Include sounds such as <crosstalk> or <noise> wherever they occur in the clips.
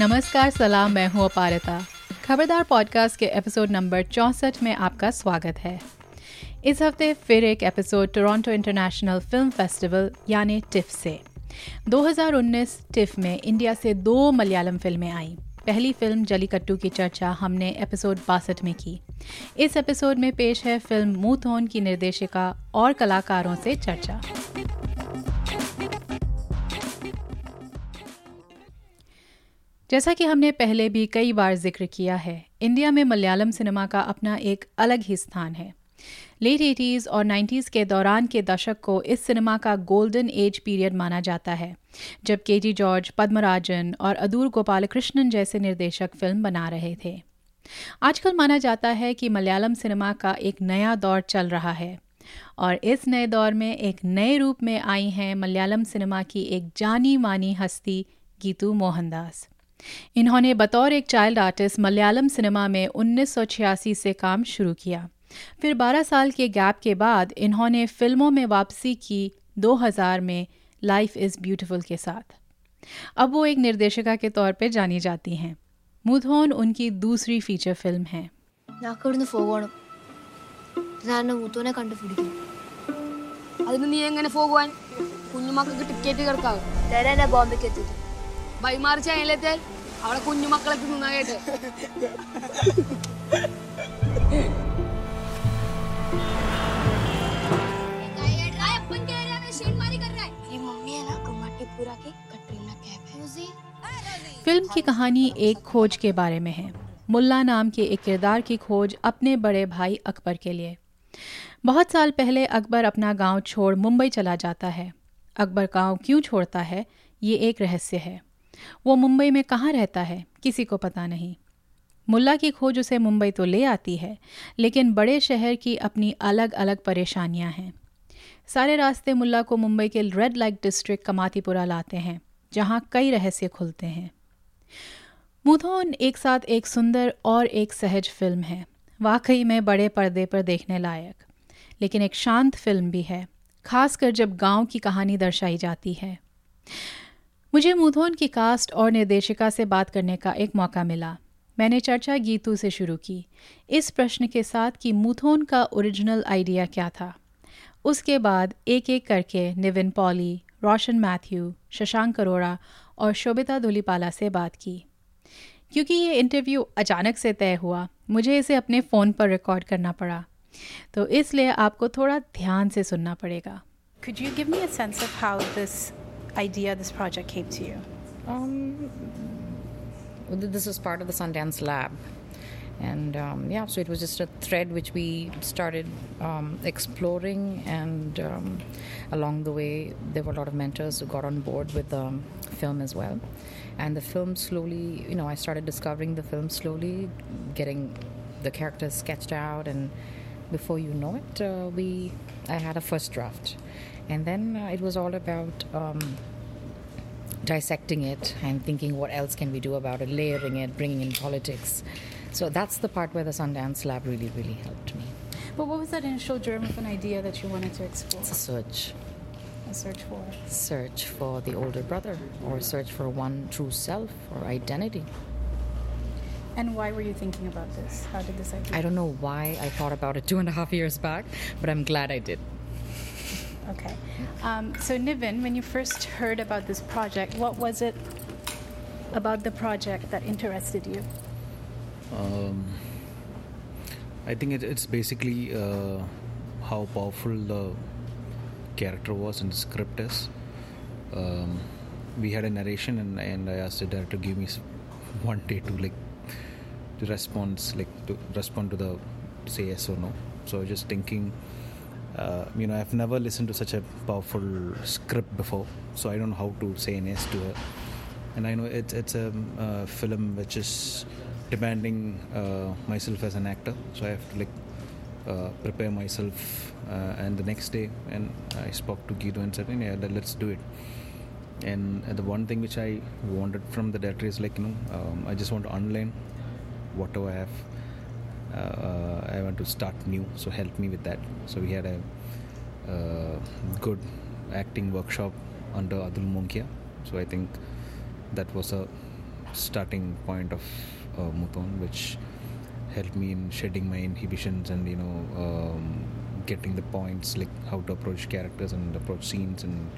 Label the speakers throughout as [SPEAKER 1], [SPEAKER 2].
[SPEAKER 1] नमस्कार, सलाम, मैं हूँ अपारिता। खबरदार पॉडकास्ट के एपिसोड नंबर चौंसठ में आपका स्वागत है। इस हफ़्ते फिर एक episode Toronto International film festival यानी टिफ से। 2019 टिफ में इंडिया से दो मलयालम फ़िल्में आईं। पहली फ़िल्म जलीकट्टू की चर्चा हमने एपिसोड बासठ में की। इस एपिसोड में पेश है फ़िल्म मूथोन की निर्देशिका और कलाकारों से चर्चा। जैसा कि हमने पहले भी कई बार ज़िक्र किया है, इंडिया में मलयालम सिनेमा का अपना एक अलग ही स्थान है। लेट एटीज़ और नाइन्टीज़ के दौरान के दशक को इस सिनेमा का गोल्डन एज पीरियड माना जाता है, जब के जी जॉर्ज, पद्मराजन और अदूर गोपालकृष्णन जैसे निर्देशक फ़िल्म बना रहे थे। आजकल माना जाता है कि मलयालम सिनेमा का एक नया दौर चल रहा है और इस नए दौर में एक नए रूप में आई हैं मलयालम सिनेमा की एक जानी मानी हस्ती गीतू मोहनदास। इन्होंने बतौर एक चाइल्ड आर्टिस्ट मलयालम सिनेमा में 1986 से काम शुरू किया फिर 12 साल के गैप के बाद इन्होंने फिल्मों में वापसी की 2000 में लाइफ इज़ ब्यूटिफुल के साथ अब वो एक निर्देशिका के तौर पर जानी जाती हैं मुधोन उनकी दूसरी फीचर फिल्म है
[SPEAKER 2] ഞങ്ങൾക്കിവിടുന്ന് പോകണം ഞാൻ മുത്തോനെ കണ്ടുപിടിക്കണം
[SPEAKER 3] അതിന് നീ എങ്ങനെ പോകുവാൻ കുഞ്ഞുമക്കൾക്ക് ടിക്കറ്റ് കിടക്കാവും
[SPEAKER 2] ഡാഡാ ബോംബെക്ക് എത്തിയത്
[SPEAKER 3] ബൈമാറി ചൈനയിലെത്തെ അവിടെ കുഞ്ഞുമക്കളെ തിന്നായിട്ട്
[SPEAKER 2] मेरी मम्मी है ना कमाटीपुरा की कटरीना कैफ है
[SPEAKER 1] फिल्म की कहानी एक खोज के बारे में है मुल्ला नाम के एक किरदार की खोज अपने बड़े भाई अकबर के लिए बहुत साल पहले अकबर अपना गांव छोड़ मुंबई चला जाता है अकबर गांव क्यों छोड़ता है ये एक रहस्य है वो मुंबई में कहाँ रहता है, किसी को पता नहीं। मुल्ला की खोज उसे मुंबई तो ले आती है, लेकिन बड़े शहर की अपनी अलग अलग परेशानियाँ हैं। सारे रास्ते मुल्ला को मुंबई के रेड लाइट डिस्ट्रिक्ट कमातीपुरा लाते हैं, जहाँ कई रहस्य खुलते हैं। मुथोन एक साथ एक सुंदर और एक सहज फ़िल्म है, वाकई में बड़े पर्दे पर देखने लायक, लेकिन एक शांत फ़िल्म भी है, खासकर जब गाँव की कहानी दर्शाई जाती है। मुझे मुथोन की कास्ट और निर्देशिका से बात करने का एक मौका मिला। मैंने चर्चा गीतू से शुरू की। इस प्रश्न के साथ कि मुथोन का ओरिजिनल आइडिया क्या था। उसके बाद एक एक करके निविन पॉली, रोशन मैथ्यू, शशांक अरोड़ा और शोभिता धुलीपाला से बात की। क्योंकि ये इंटरव्यू अचानक से तय हुआ, मुझे इसे अपने फ़ोन पर रिकॉर्ड करना पड़ा। तो इसलिए आपको थोड़ा ध्यान से सुनना पड़ेगा। Could you give me a sense of how this idea, this project came to you?
[SPEAKER 4] Um, this was part of the Sundance Lab. And um, yeah, so it was just a thread which we started um, exploring, and um, along the way, there were a lot of mentors who got on board with the film as well. And the film slowly, you know, I started discovering the film slowly, getting the characters sketched out, and before you know it, uh, we I had a first draft, and then uh, it was all about um, dissecting it and thinking what else can we do about it, layering it, bringing in politics. So that's the part where the Sundance Lab really, really helped me.
[SPEAKER 1] But what was that initial germ of an idea that you wanted to explore?
[SPEAKER 4] It's a search,
[SPEAKER 1] A search for.
[SPEAKER 4] search for the older brother, or search for one true self or identity.
[SPEAKER 1] And why were you thinking about this? How did this idea?
[SPEAKER 4] I don't know why I thought about it two and a half years back, but I'm glad I did.
[SPEAKER 1] Okay. Um, so, Nivin, when you first heard about this project, what was it about the project that interested you?
[SPEAKER 5] Um, I think it, it's basically uh, how powerful the character was and the script is. Um, we had a narration, and, and I asked the director to give me one day to like to respond, like to respond to the say yes or no. So I was just thinking, uh, you know, I've never listened to such a powerful script before, so I don't know how to say yes to it. And I know it's it's a uh, film which is demanding uh, myself as an actor, so I have to like uh, prepare myself. Uh, and the next day, and I spoke to Gitu and said, "Yeah, let's do it." And uh, the one thing which I wanted from the director is like you know, um, I just want to unlearn whatever I have. Uh, I want to start new, so help me with that. So we had a uh, good acting workshop under Atul Mongia. So I think that was a starting point of uh, Moothon, which helped me in shedding my inhibitions and you know um, getting the points like how to approach characters and approach scenes and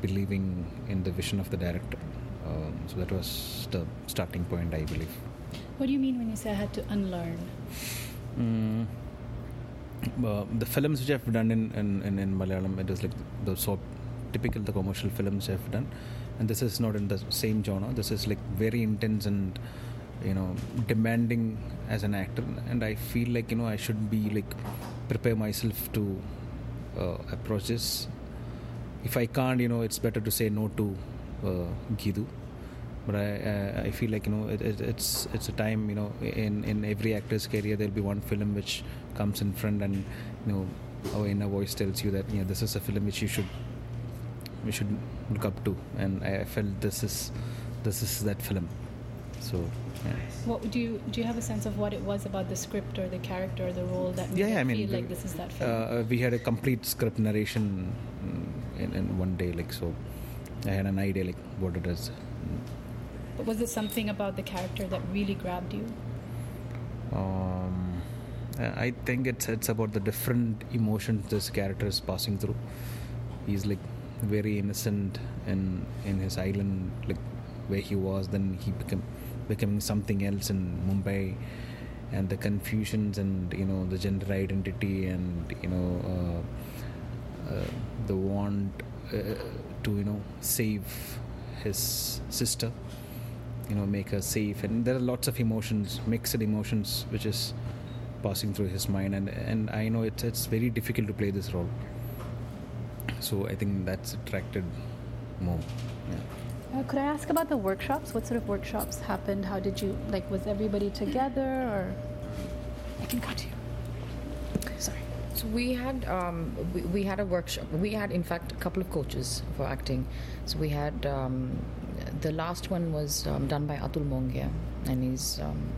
[SPEAKER 5] believing in the vision of the director. Um, so that was the starting point, I believe.
[SPEAKER 1] What do you mean when you say I had to unlearn?
[SPEAKER 5] Mm, the films which I've done in, in, in, in Malayalam, it is like the so typical the commercial films I've done, and this is not in the same genre. This is like very intense and you know demanding as an actor, and I feel like you know I should be like prepare myself to uh, approach this. If I can't, you know, it's better to say no to uh, Gitu but I, uh, I feel like you know it, it, it's it's a time you know in in every actor's career there'll be one film which comes in front and you know our inner voice tells you that you know this is a film which you should you should look up to and I felt this is this is that film so yeah.
[SPEAKER 1] What do you do? You have a sense of what it was about the script or the character or the role that made
[SPEAKER 5] yeah,
[SPEAKER 1] you
[SPEAKER 5] I mean,
[SPEAKER 1] feel like this is that film?
[SPEAKER 5] uh, we had a complete script narration in, in one day like so I had an idea like what it is
[SPEAKER 1] was it something about the character that really grabbed you?
[SPEAKER 5] um, I think it's it's about the different emotions this character is passing through. He's like very innocent in in his island, like where he was. Then he became becoming something else in Mumbai, and the confusions and you know the gender identity and you know uh, uh, the want uh, to you know save his sister you know make her safe and there are lots of emotions mixed emotions which is passing through his mind and and i know it's it's very difficult to play this role so i think that's attracted more yeah.
[SPEAKER 1] Uh, could I ask about the workshops? What sort of workshops happened? How did you like? Was everybody together, or I can cut you. Sorry.
[SPEAKER 4] So we had um, we, we had a workshop. We had, in fact, a couple of coaches for acting. So we had um, the last one was um, done by Atul Mongia, and he's um,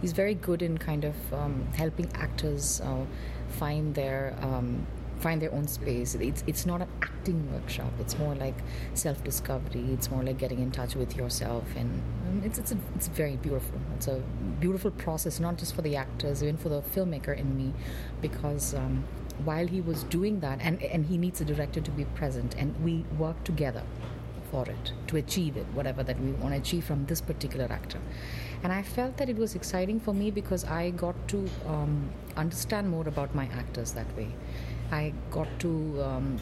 [SPEAKER 4] he's very good in kind of um, helping actors uh, find their um, find their own space. It's it's not an acting workshop. It's more like self discovery. It's more like getting in touch with yourself, and um, it's it's a, it's very beautiful. It's a beautiful process, not just for the actors, even for the filmmaker in me, because. Um, while he was doing that, and, and he needs a director to be present, and we work together for it to achieve it, whatever that we want to achieve from this particular actor. And I felt that it was exciting for me because I got to um, understand more about my actors that way. I got to um,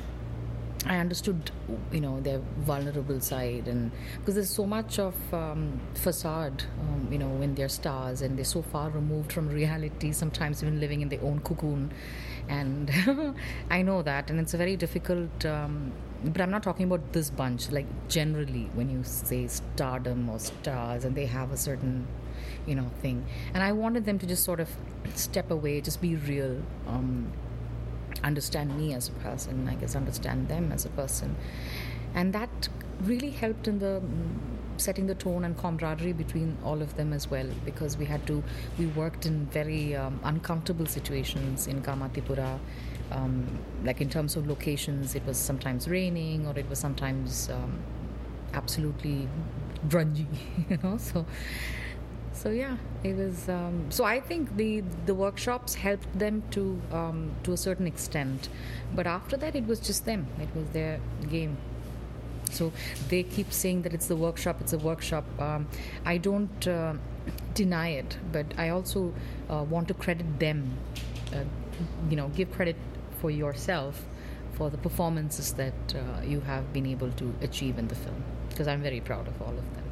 [SPEAKER 4] I understood, you know, their vulnerable side, and because there's so much of um, facade, um, you know, when they're stars and they're so far removed from reality, sometimes even living in their own cocoon, and <laughs> I know that, and it's a very difficult. Um, but I'm not talking about this bunch. Like generally, when you say stardom or stars, and they have a certain, you know, thing, and I wanted them to just sort of step away, just be real. Um, understand me as a person, I guess understand them as a person. And that really helped in the setting the tone and camaraderie between all of them as well because we had to, we worked in very um, uncomfortable situations in Kamatipura. Um, like in terms of locations, it was sometimes raining or it was sometimes um, absolutely grungy, <laughs> you know. So so yeah it was um, so i think the the workshops helped them to um, to a certain extent but after that it was just them it was their game so they keep saying that it's the workshop it's a workshop um, i don't uh, deny it but i also uh, want to credit them uh, you know give credit for yourself for the performances that uh, you have been able to achieve in the film because i'm very proud of all of them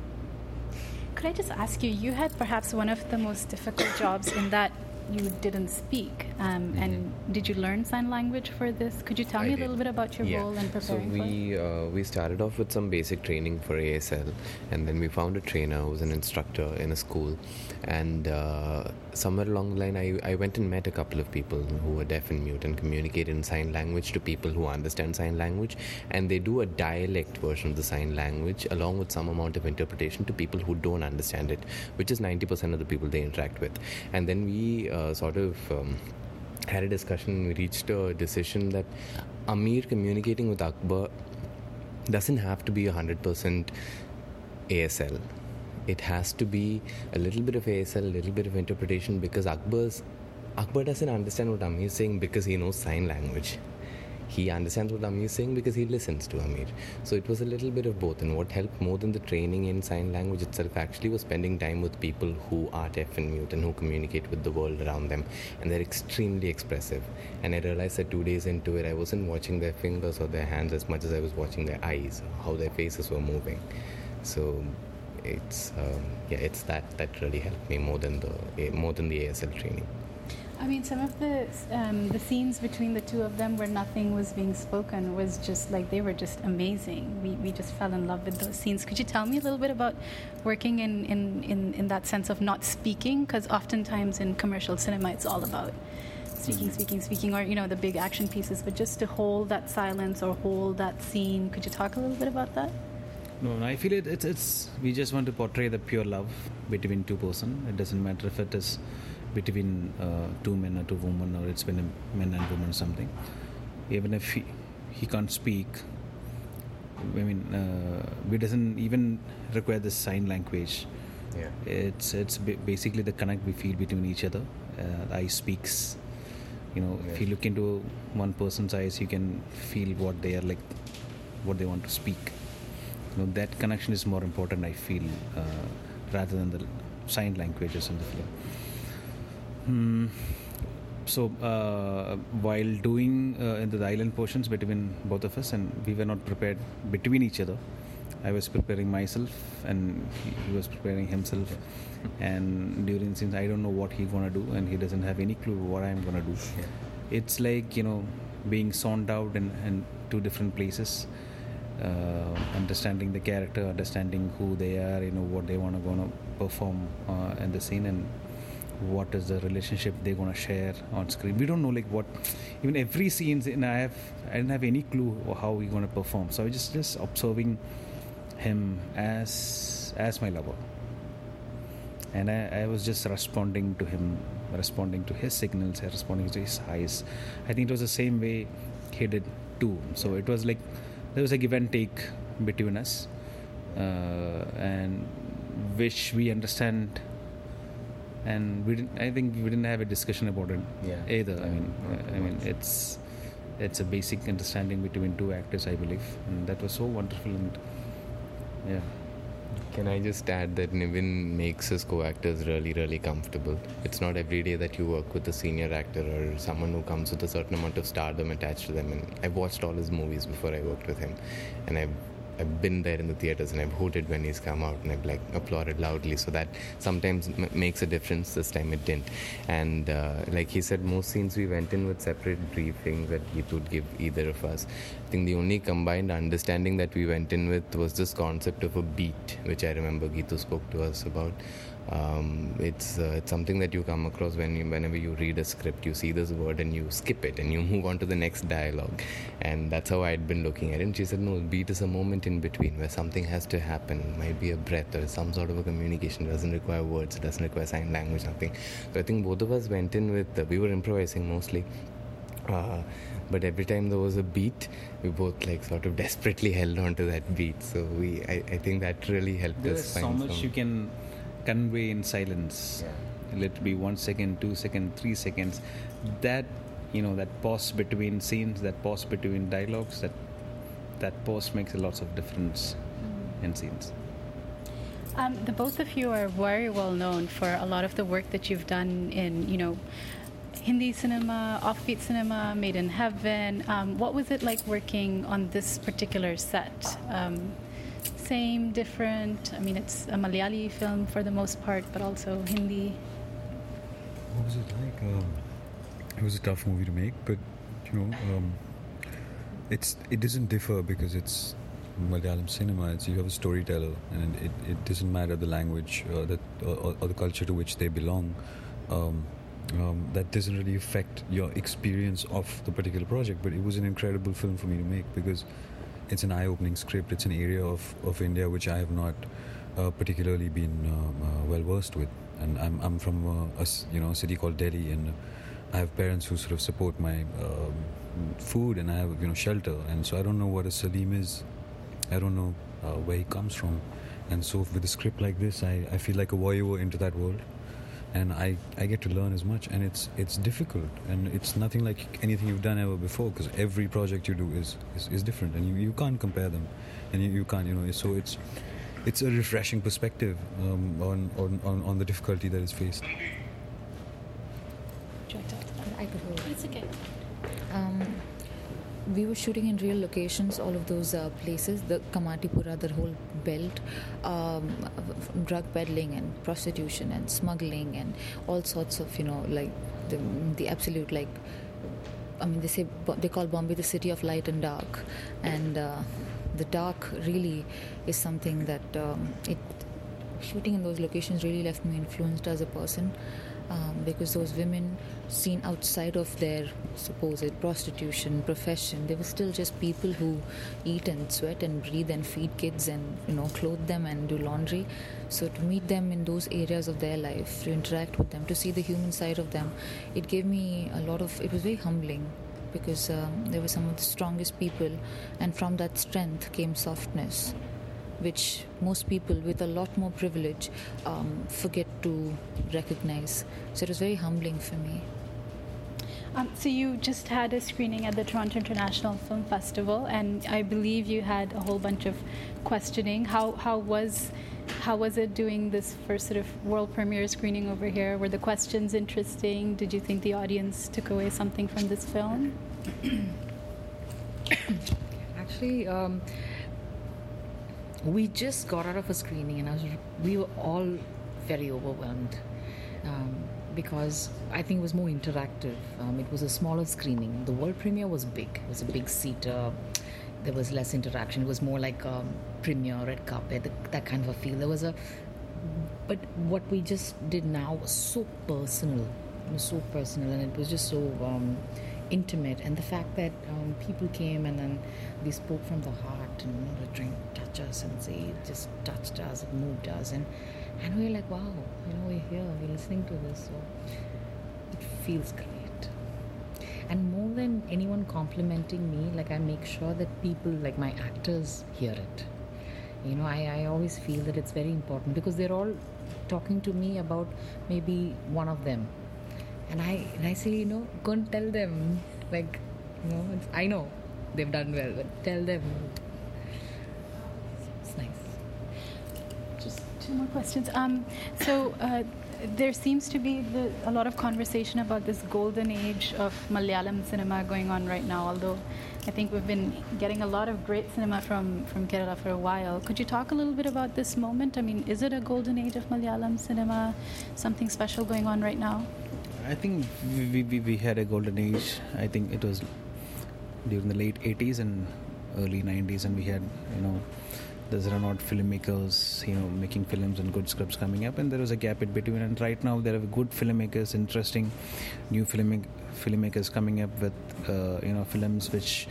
[SPEAKER 1] Could I just ask you? You had perhaps one of the most difficult jobs in that you didn't speak. Um, And did you learn sign language for this? Could you tell
[SPEAKER 6] I
[SPEAKER 1] me a little bit about your
[SPEAKER 6] yeah.
[SPEAKER 1] role in preparing
[SPEAKER 6] so we uh, we started off with some basic training for ASL, and then we found a trainer who was an instructor in a school, and uh, somewhere along the line, I, I went and met a couple of people who were deaf and mute and communicated in sign language to people who understand sign language, and they do a dialect version of the sign language along with some amount of interpretation to people who don't understand it, which is 90% of the people they interact with, and then we uh, sort of. Um, had a discussion we reached a decision that amir communicating with akbar doesn't have to be 100% asl it has to be a little bit of ASL, a little bit of interpretation because Akbar's Akbar doesn't understand what Amir is saying because he knows sign language. He understands what Amir is saying because he listens to Amir. So it was a little bit of both. And what helped more than the training in sign language itself actually was spending time with people who are deaf and mute and who communicate with the world around them. And they're extremely expressive. And I realized that two days into it, I wasn't watching their fingers or their hands as much as I was watching their eyes, how their faces were moving. So it's um, yeah, it's that that really helped me more than the more than the ASL training.
[SPEAKER 1] I mean, some of the um, the scenes between the two of them where nothing was being spoken was just like they were just amazing. We, we just fell in love with those scenes. Could you tell me a little bit about working in, in, in, in that sense of not speaking? Because oftentimes in commercial cinema, it's all about speaking, speaking, speaking, or you know the big action pieces. But just to hold that silence or hold that scene, could you talk a little bit about that?
[SPEAKER 5] No, I feel it, it's, it's we just want to portray the pure love between two person. It doesn't matter if it is between uh, two men or two women or it's been a men and women something. Even if he, he can't speak i mean uh, we doesn't even require the sign language.
[SPEAKER 6] Yeah.
[SPEAKER 5] It's it's basically the connect we feel between each other. Uh, the eye speaks you know if you look into one person's eyes you can feel what they are like what they want to speak you know that connection is more important i feel uh, rather than the sign languages in the film Hmm. So uh, while doing uh, in the island portions between both of us, and we were not prepared between each other. I was preparing myself, and he, was preparing himself. And during scenes, I don't know what he's gonna do, and he doesn't have any clue what I'm gonna do.
[SPEAKER 6] Yeah.
[SPEAKER 5] It's like you know being zoned out in, in two different places. Uh, understanding the character, understanding who they are, you know what they want to gonna perform uh, in the scene, and what is the relationship they're gonna share on screen. We don't know like what even every scenes and I have I didn't have any clue how we're gonna perform. So I was just just observing him as as my lover. And I, I was just responding to him, responding to his signals, responding to his highs. I think it was the same way he did too. So it was like there was a give and take between us, uh, and which we understand and we didn't. I think we didn't have a discussion about it
[SPEAKER 6] yeah.
[SPEAKER 5] either. I mean, uh, I mean, it's it's a basic understanding between two actors, I believe, and that was so wonderful and yeah.
[SPEAKER 6] Can I just add that Nivin makes his co-actors really, really comfortable. It's not every day that you work with a senior actor or someone who comes with a certain amount of stardom attached to them. And I've watched all his movies before I worked with him, and I've I've been there in the theaters and I've hooted when he's come out and I've like applauded loudly. So that sometimes m- makes a difference. This time it didn't. And uh, like he said, most scenes we went in with separate briefings that he would give either of us. I think the only combined understanding that we went in with was this concept of a beat, which I remember Gitu spoke to us about. Um, it's uh, it's something that you come across when you, whenever you read a script you see this word and you skip it and you move on to the next dialogue. And that's how I'd been looking at it. And she said no beat is a moment in between where something has to happen. It might be a breath or some sort of a communication. It doesn't require words. It doesn't require sign language nothing. So I think both of us went in with uh, we were improvising mostly. Uh, but every time there was a beat we both like sort of desperately held on to that beat. So we I, I think that really helped
[SPEAKER 5] There's
[SPEAKER 6] us
[SPEAKER 5] so much
[SPEAKER 6] some-
[SPEAKER 5] you can convey in silence. Let it be one second, two second, three seconds. That you know, that pause between scenes, that pause between dialogues, that that pause makes a lot of difference in scenes.
[SPEAKER 1] Um, the both of you are very well known for a lot of the work that you've done in, you know, Hindi cinema, offbeat cinema, Made in Heaven. Um, what was it like working on this particular set? Um, same, different? I mean, it's a Malayali film for the most part, but also Hindi.
[SPEAKER 7] What was it like? Um, it was a tough movie to make, but you know, um, it's it doesn't differ because it's Malayalam cinema. It's you have a storyteller, and it, it doesn't matter the language uh, that or, or the culture to which they belong. Um, um, that doesn't really affect your experience of the particular project. But it was an incredible film for me to make because it's an eye-opening script. It's an area of, of India which I have not uh, particularly been um, uh, well versed with. And I'm I'm from a you know a city called Delhi, and I have parents who sort of support my um, food, and I have you know shelter, and so I don't know what a Salim is. I don't know uh, where he comes from, And so with a script like this, I, I feel like a voyeur into that world. And I, I get to learn as much, and it's it's difficult, and it's nothing like anything you've done ever before. Because every project you do is, is, is different, and you, you can't compare them, and you, you can't you know. So it's it's a refreshing perspective um, on, on, on on the difficulty that is faced.
[SPEAKER 4] I could hold.
[SPEAKER 8] It's okay.
[SPEAKER 4] Um, we were shooting in real locations, all of those uh, places, the Kamatipura, the whole belt, um, drug peddling and prostitution and smuggling and all sorts of, you know, like the, the absolute, like, I mean, they say they call Bombay the city of light and dark, and uh, the dark really is something that um, it shooting in those locations really left me influenced as a person um, because those women seen outside of their supposed prostitution profession they were still just people who eat and sweat and breathe and feed kids and you know clothe them and do laundry. So to meet them in those areas of their life to interact with them to see the human side of them it gave me a lot of it was very humbling because um, they were some of the strongest people and from that strength came softness which most people with a lot more privilege um, forget to recognize. So it was very humbling for me.
[SPEAKER 8] Um, so you just had a screening at the Toronto International Film Festival, and I believe you had a whole bunch of questioning. How how was how was it doing this first sort of world premiere screening over here? Were the questions interesting? Did you think the audience took away something from this film? <coughs>
[SPEAKER 4] Actually, um, we just got out of a screening, and was, we were all very overwhelmed um, because I think it was more interactive. Um, it was a smaller screening. The world premiere was big. It was a big seater. There was less interaction. It was more like a premiere, red carpet, that kind of a feel. There was a, but what we just did now was so personal. It was so personal, and it was just so um, intimate. And the fact that um, people came and then they spoke from the heart, and know, the drink touch us and say it just touched us, it moved us, and and we we're like, wow, you know, we're here, we're listening to this, so it feels great. And more than anyone complimenting me, like I make sure that people, like my actors, hear it. You know, I, I always feel that it's very important because they're all talking to me about maybe one of them. And I, and I say, you know, go and tell them. Like, you know, I know they've done well, but tell them. It's nice.
[SPEAKER 8] Just two more questions. Um, so uh, there seems to be the, a lot of conversation about this golden age of Malayalam cinema going on right now. Although I think we've been getting a lot of great cinema from from Kerala for a while. Could you talk a little bit about this moment? I mean, is it a golden age of Malayalam cinema? Something special going on right now?
[SPEAKER 5] I think we, we, we had a golden age. I think it was during the late 80s and early 90s, and we had, you know, there's not filmmakers, you know, making films and good scripts coming up, and there was a gap in between. And right now, there are good filmmakers, interesting new film filmmakers coming up with, uh, you know, films which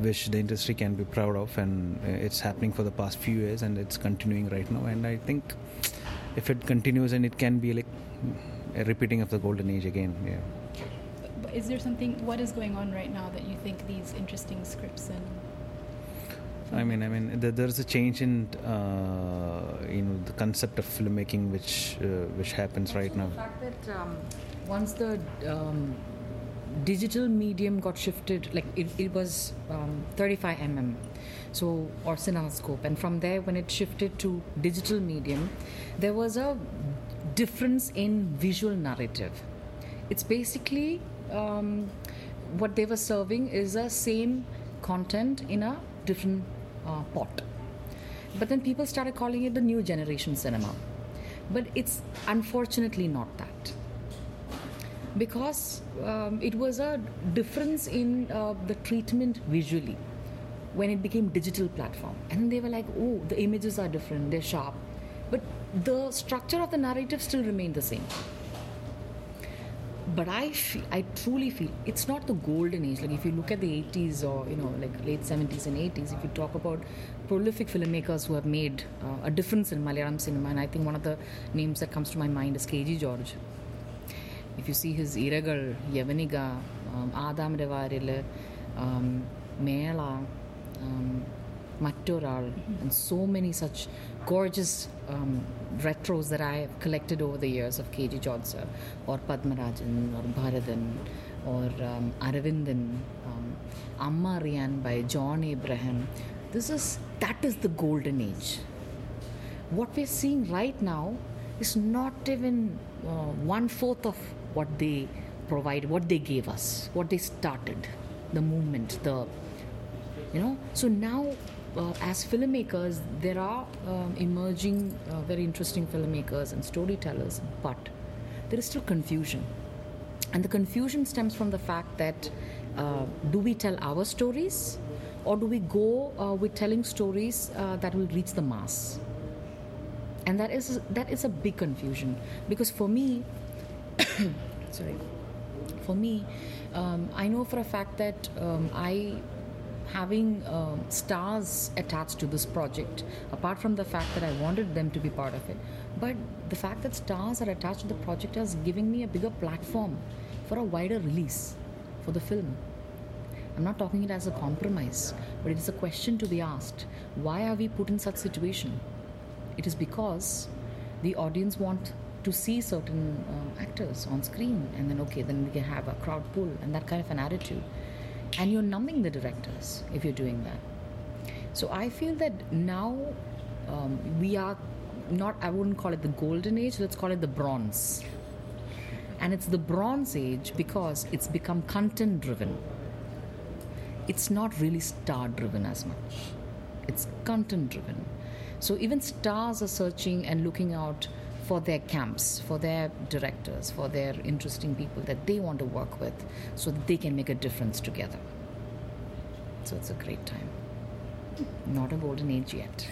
[SPEAKER 5] which the industry can be proud of, and uh, it's happening for the past few years, and it's continuing right now. And I think if it continues, and it can be like a repeating of the golden age again. Yeah.
[SPEAKER 8] But Is there something? What is going on right now that you think these interesting scripts and
[SPEAKER 5] I mean, I mean, there, there's a change in uh, you know the concept of filmmaking, which uh, which happens right now.
[SPEAKER 4] The fact that um, once the um, digital medium got shifted, like it, it was um, 35 mm, so or cinemascope, and from there when it shifted to digital medium, there was a difference in visual narrative. It's basically um, what they were serving is a same content in a different uh, pot. But then people started calling it the new generation cinema. But it's unfortunately not that. Because um, it was a difference in uh, the treatment visually when it became digital platform. And they were like, oh, the images are different, they're sharp. But the structure of the narrative still remained the same but I feel, I truly feel it's not the golden age. Like if you look at the 80s or you know like late 70s and 80s, if you talk about prolific filmmakers who have made uh, a difference in Malayalam cinema, and I think one of the names that comes to my mind is K.G. George. If you see his Irakal, Yavanika, um, Adaminte Variyellu, um, Mela, um, Mattoral, and so many such gorgeous um, retros that I have collected over the years of KG George sir or Padmarajan or Bharathan or um, Aravindan, um, Amma Ariyan by John Abraham. This is that is the golden age. What we're seeing right now is not even uh, one fourth of what they provided, what they gave us, what they started, the movement, the you know. So now uh, as filmmakers, there are um, emerging uh, very interesting filmmakers and storytellers, but there is still confusion. And the confusion stems from the fact that uh, do we tell our stories or do we go uh, with telling stories uh, that will reach the mass? And that is that is a big confusion because for me, <coughs> sorry, for me, um, I know for a fact that um, I having um, stars attached to this project, apart from the fact that I wanted them to be part of it, but the fact that stars are attached to the project is giving me a bigger platform for a wider release for the film. I'm not talking it as a compromise, but it is a question to be asked. Why are we put in such situation? It is because the audience want to see certain uh, actors on screen, and then okay, then we can have a crowd pull and that kind of an attitude and you're numbing the directors if you're doing that. So I feel that now um, we are not, I wouldn't call it the golden age, let's call it the bronze. And it's the bronze age because it's become content driven. It's not really star driven as much, it's content driven. So even stars are searching and looking out for their camps, for their directors, for their interesting people that they want to work with so that they can make a difference together. So it's a great time. Not a golden age yet.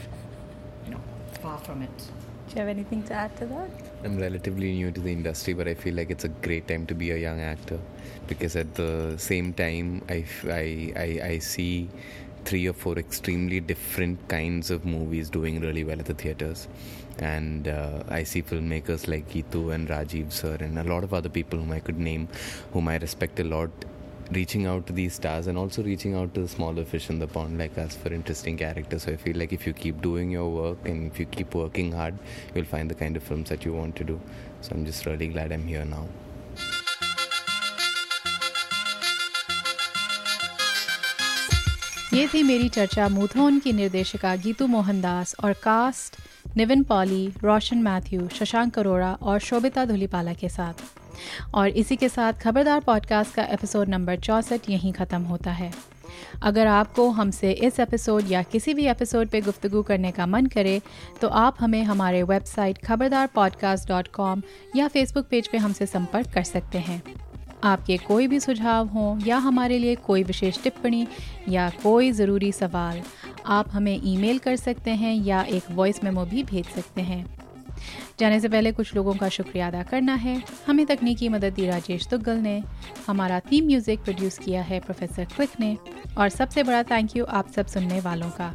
[SPEAKER 4] No, far from it.
[SPEAKER 1] Do you have anything to add to that?
[SPEAKER 6] I'm relatively new to the industry, but I feel like it's a great time to be a young actor because at the same time, I, I, I, I see three or four extremely different kinds of movies doing really well at the theaters and uh, I see filmmakers like Gitu and Rajiv sir and a lot of other people whom I could name, whom I respect a lot, reaching out to these stars and also reaching out to the smaller fish in the pond like us for interesting characters. So I feel like if you keep doing your work and if you keep working hard, you'll find the kind of films that you want to do. So I'm just really glad I'm here now.
[SPEAKER 1] ये थी मेरी चर्चा मूथोन की निर्देशिका गीतू मोहनदास और cast Nivin Pauly, Roshan Mathew, Shashank Arora और शोभिता धुलीपाला के साथ। और इसी के साथ खबरदार पॉडकास्ट का एपिसोड नंबर चौंसठ यहीं ख़त्म होता है। अगर आपको हमसे इस एपिसोड या किसी भी एपिसोड पे गुफ्तगू करने का मन करे तो आप हमें हमारे website Khabardar podcast dot com या फेसबुक पेज पे हमसे संपर्क कर सकते हैं। आपके कोई भी सुझाव हों या हमारे लिए कोई विशेष टिप्पणी या कोई ज़रूरी सवाल, आप हमें ईमेल कर सकते हैं या एक वॉइस मेमो भी भेज सकते हैं। जाने से पहले कुछ लोगों का शुक्रिया अदा करना है। हमें तकनीकी मदद दी राजेश दुग्गल ने, हमारा थीम म्यूज़िक प्रोड्यूस किया है प्रोफेसर क्लिक ने, और सबसे बड़ा थैंक यू आप सब सुनने वालों का।